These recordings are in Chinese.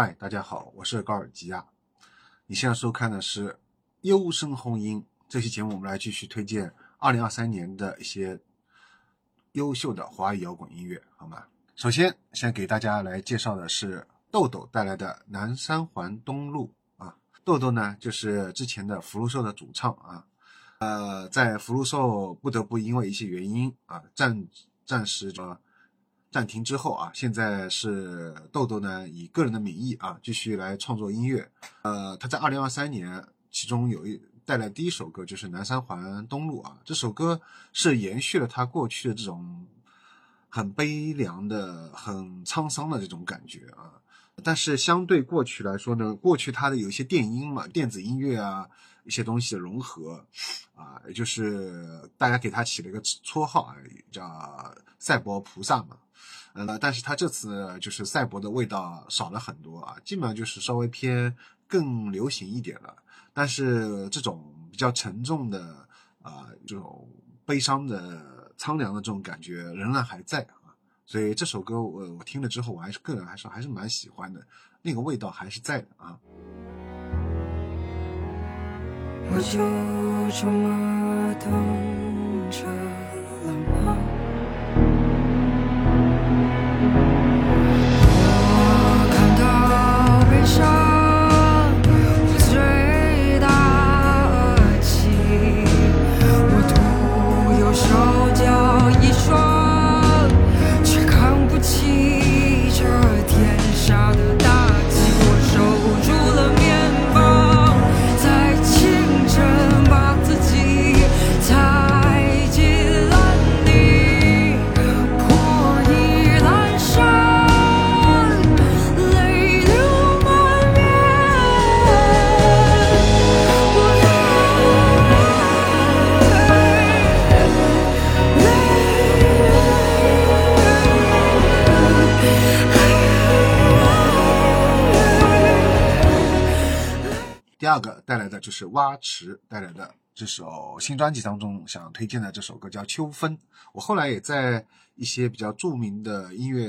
嗨，大家好，我是高尔基亚。你现在收看的是《优声红音》这期节目，我们来继续推荐二零二三年的一些优秀的华语摇滚音乐，好吗？首先，先给大家来介绍的是豆豆带来的《南三环东路》啊。豆豆呢，就是之前的福禄寿的主唱啊。呃，在福禄寿不得不因为一些原因啊，暂暂时呃暂停之后啊，现在是豆豆呢以个人的名义啊继续来创作音乐。呃，他在二零二三年，其中有一带来第一首歌就是《南三环东路》啊，这首歌是延续了他过去的这种很悲凉的、很沧桑的这种感觉啊。但是相对过去来说呢，过去他的有一些电音嘛，电子音乐啊。一些东西的融合，啊，也就是大家给他起了一个绰号啊，叫赛博菩萨嘛。呃，但是他这次就是赛博的味道少了很多啊，基本上就是稍微偏更流行一点了。但是这种比较沉重的啊，这种悲伤的苍凉的这种感觉仍然还在啊。所以这首歌我我听了之后，我还是个人还是还是蛮喜欢的，那个味道还是在的啊。我就这么等着了吗？第二个带来的就是蛙池带来的这首新专辑当中想推荐的这首歌叫《秋分》。我后来也在一些比较著名的音乐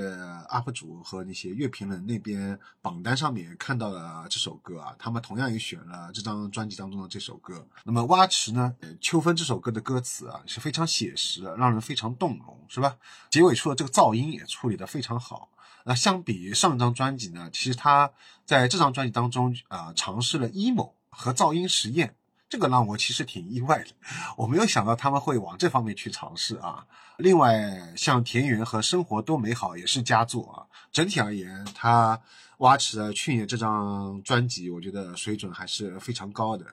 UP 主和那些乐评人那边榜单上面看到了这首歌啊，他们同样也选了这张专辑当中的这首歌。那么蛙池呢，《秋分》这首歌的歌词啊是非常写实，让人非常动容，是吧？结尾处的这个噪音也处理得非常好。那相比于上张专辑呢，其实他在这张专辑当中啊、尝试了 emo 和噪音实验，这个让我其实挺意外的。我没有想到他们会往这方面去尝试啊。另外，像《田园》和《生活多美好》也是佳作啊。整体而言，他挖池的去年这张专辑，我觉得水准还是非常高的。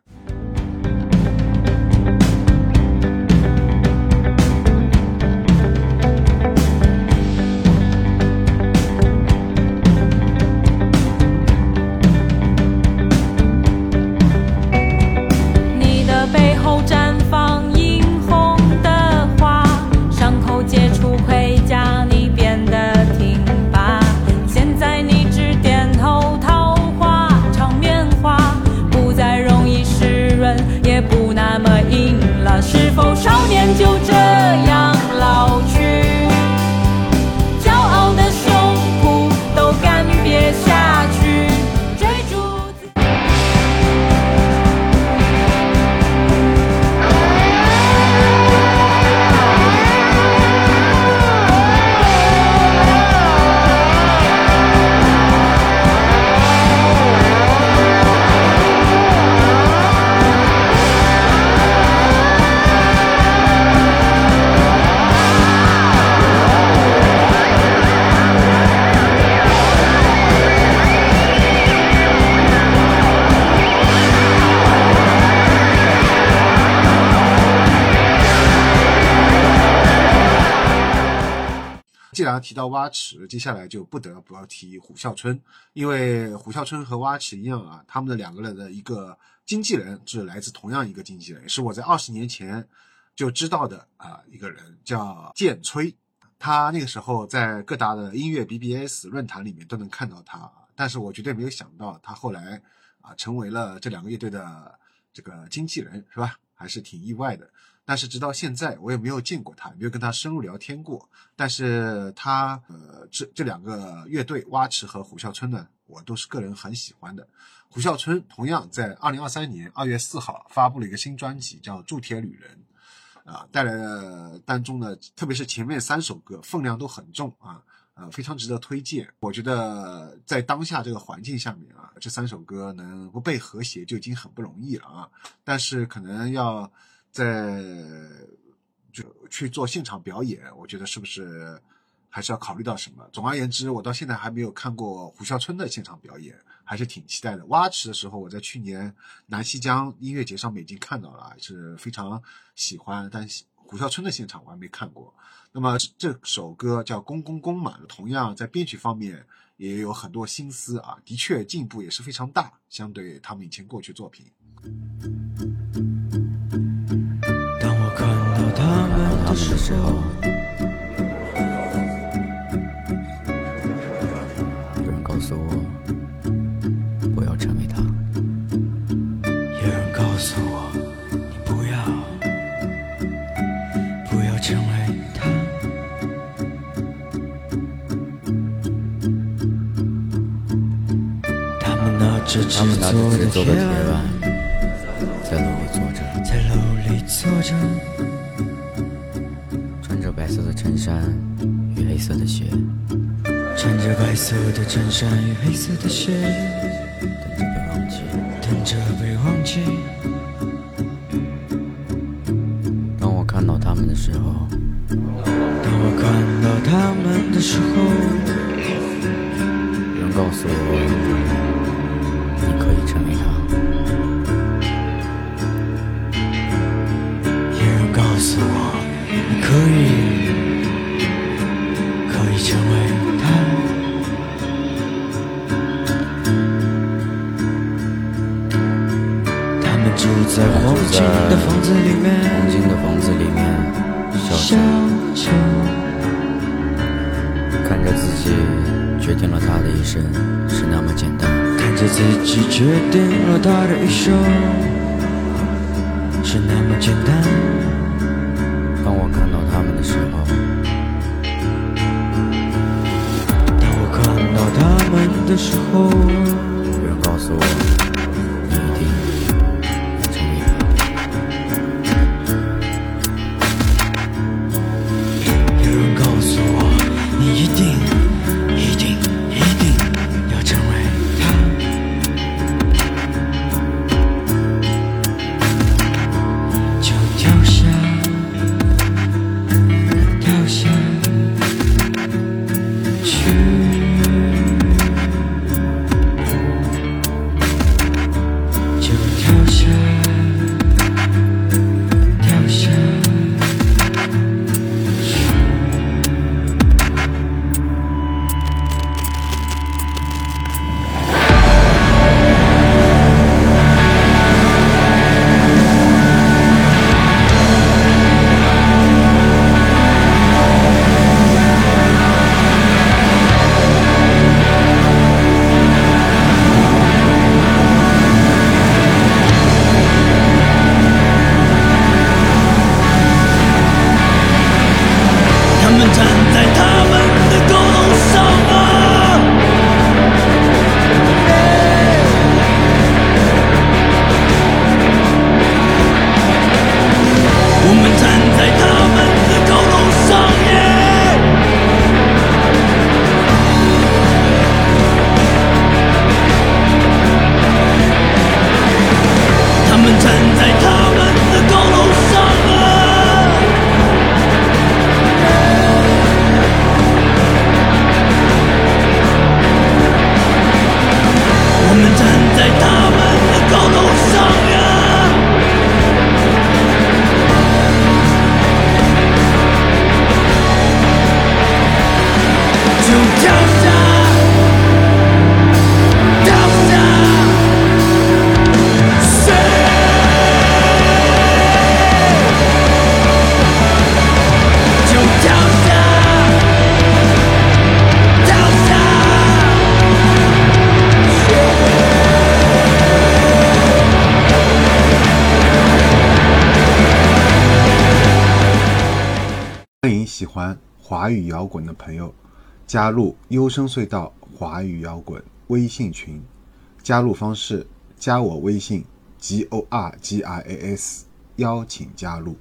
既然提到蛙池，接下来就不得不要提虎啸春，因为虎啸春和蛙池一样啊，他们的两个人的一个经纪人是来自同样一个经纪人，是我在二十年前就知道的啊、一个人，叫剑吹。他那个时候在各大的音乐 BBS 论坛里面都能看到他，但是我绝对没有想到他后来啊成为了这两个乐队的这个经纪人，是吧？还是挺意外的。但是直到现在，我也没有见过他，没有跟他深入聊天过。但是他呃，这这两个乐队蛙池和虎啸春呢，我都是个人很喜欢的。虎啸春同样在二零二三年二月四号发布了一个新专辑，叫《铸铁旅人》，啊，带来了当中呢，特别是前面三首歌分量都很重啊，呃，非常值得推荐。我觉得在当下这个环境下面啊，这三首歌能不被和谐就已经很不容易了啊，但是可能要在就去做现场表演，我觉得是不是？还是要考虑到什么？总而言之，我到现在还没有看过胡啸春的现场表演，还是挺期待的。蛙池的时候，我在去年南溪江音乐节上面已经看到了，是非常喜欢。但胡啸春的现场我还没看过。那么这首歌叫《公公公》嘛，同样在编曲方面也有很多心思啊，的确进步也是非常大，相对他们以前过去作品。他们的时候。有人告诉我，不要成为他。有人告诉我，你不要，不要成为他。他们拿着制作的铁作的铁腕腕，在楼里坐着，在楼里坐着，穿着白色的衬衫与黑色的鞋，穿着白色的衬衫与黑色的鞋，等着被忘记。等着被忘记。当我看到他们的时候，当我看到他们的时候，有人告诉我，在黄金的房子里黄面，金的房子里面，笑笑着着看着自己决定了他的一生是那么简单。看着自己决定了他的一生，是那么简单。当我看到他们的时候，当我看到他们的时候，有人告诉我，你一定喜欢华语摇滚的朋友加入优声隧道华语摇滚微信群，加入方式加我微信 g o r g i a s，邀请加入。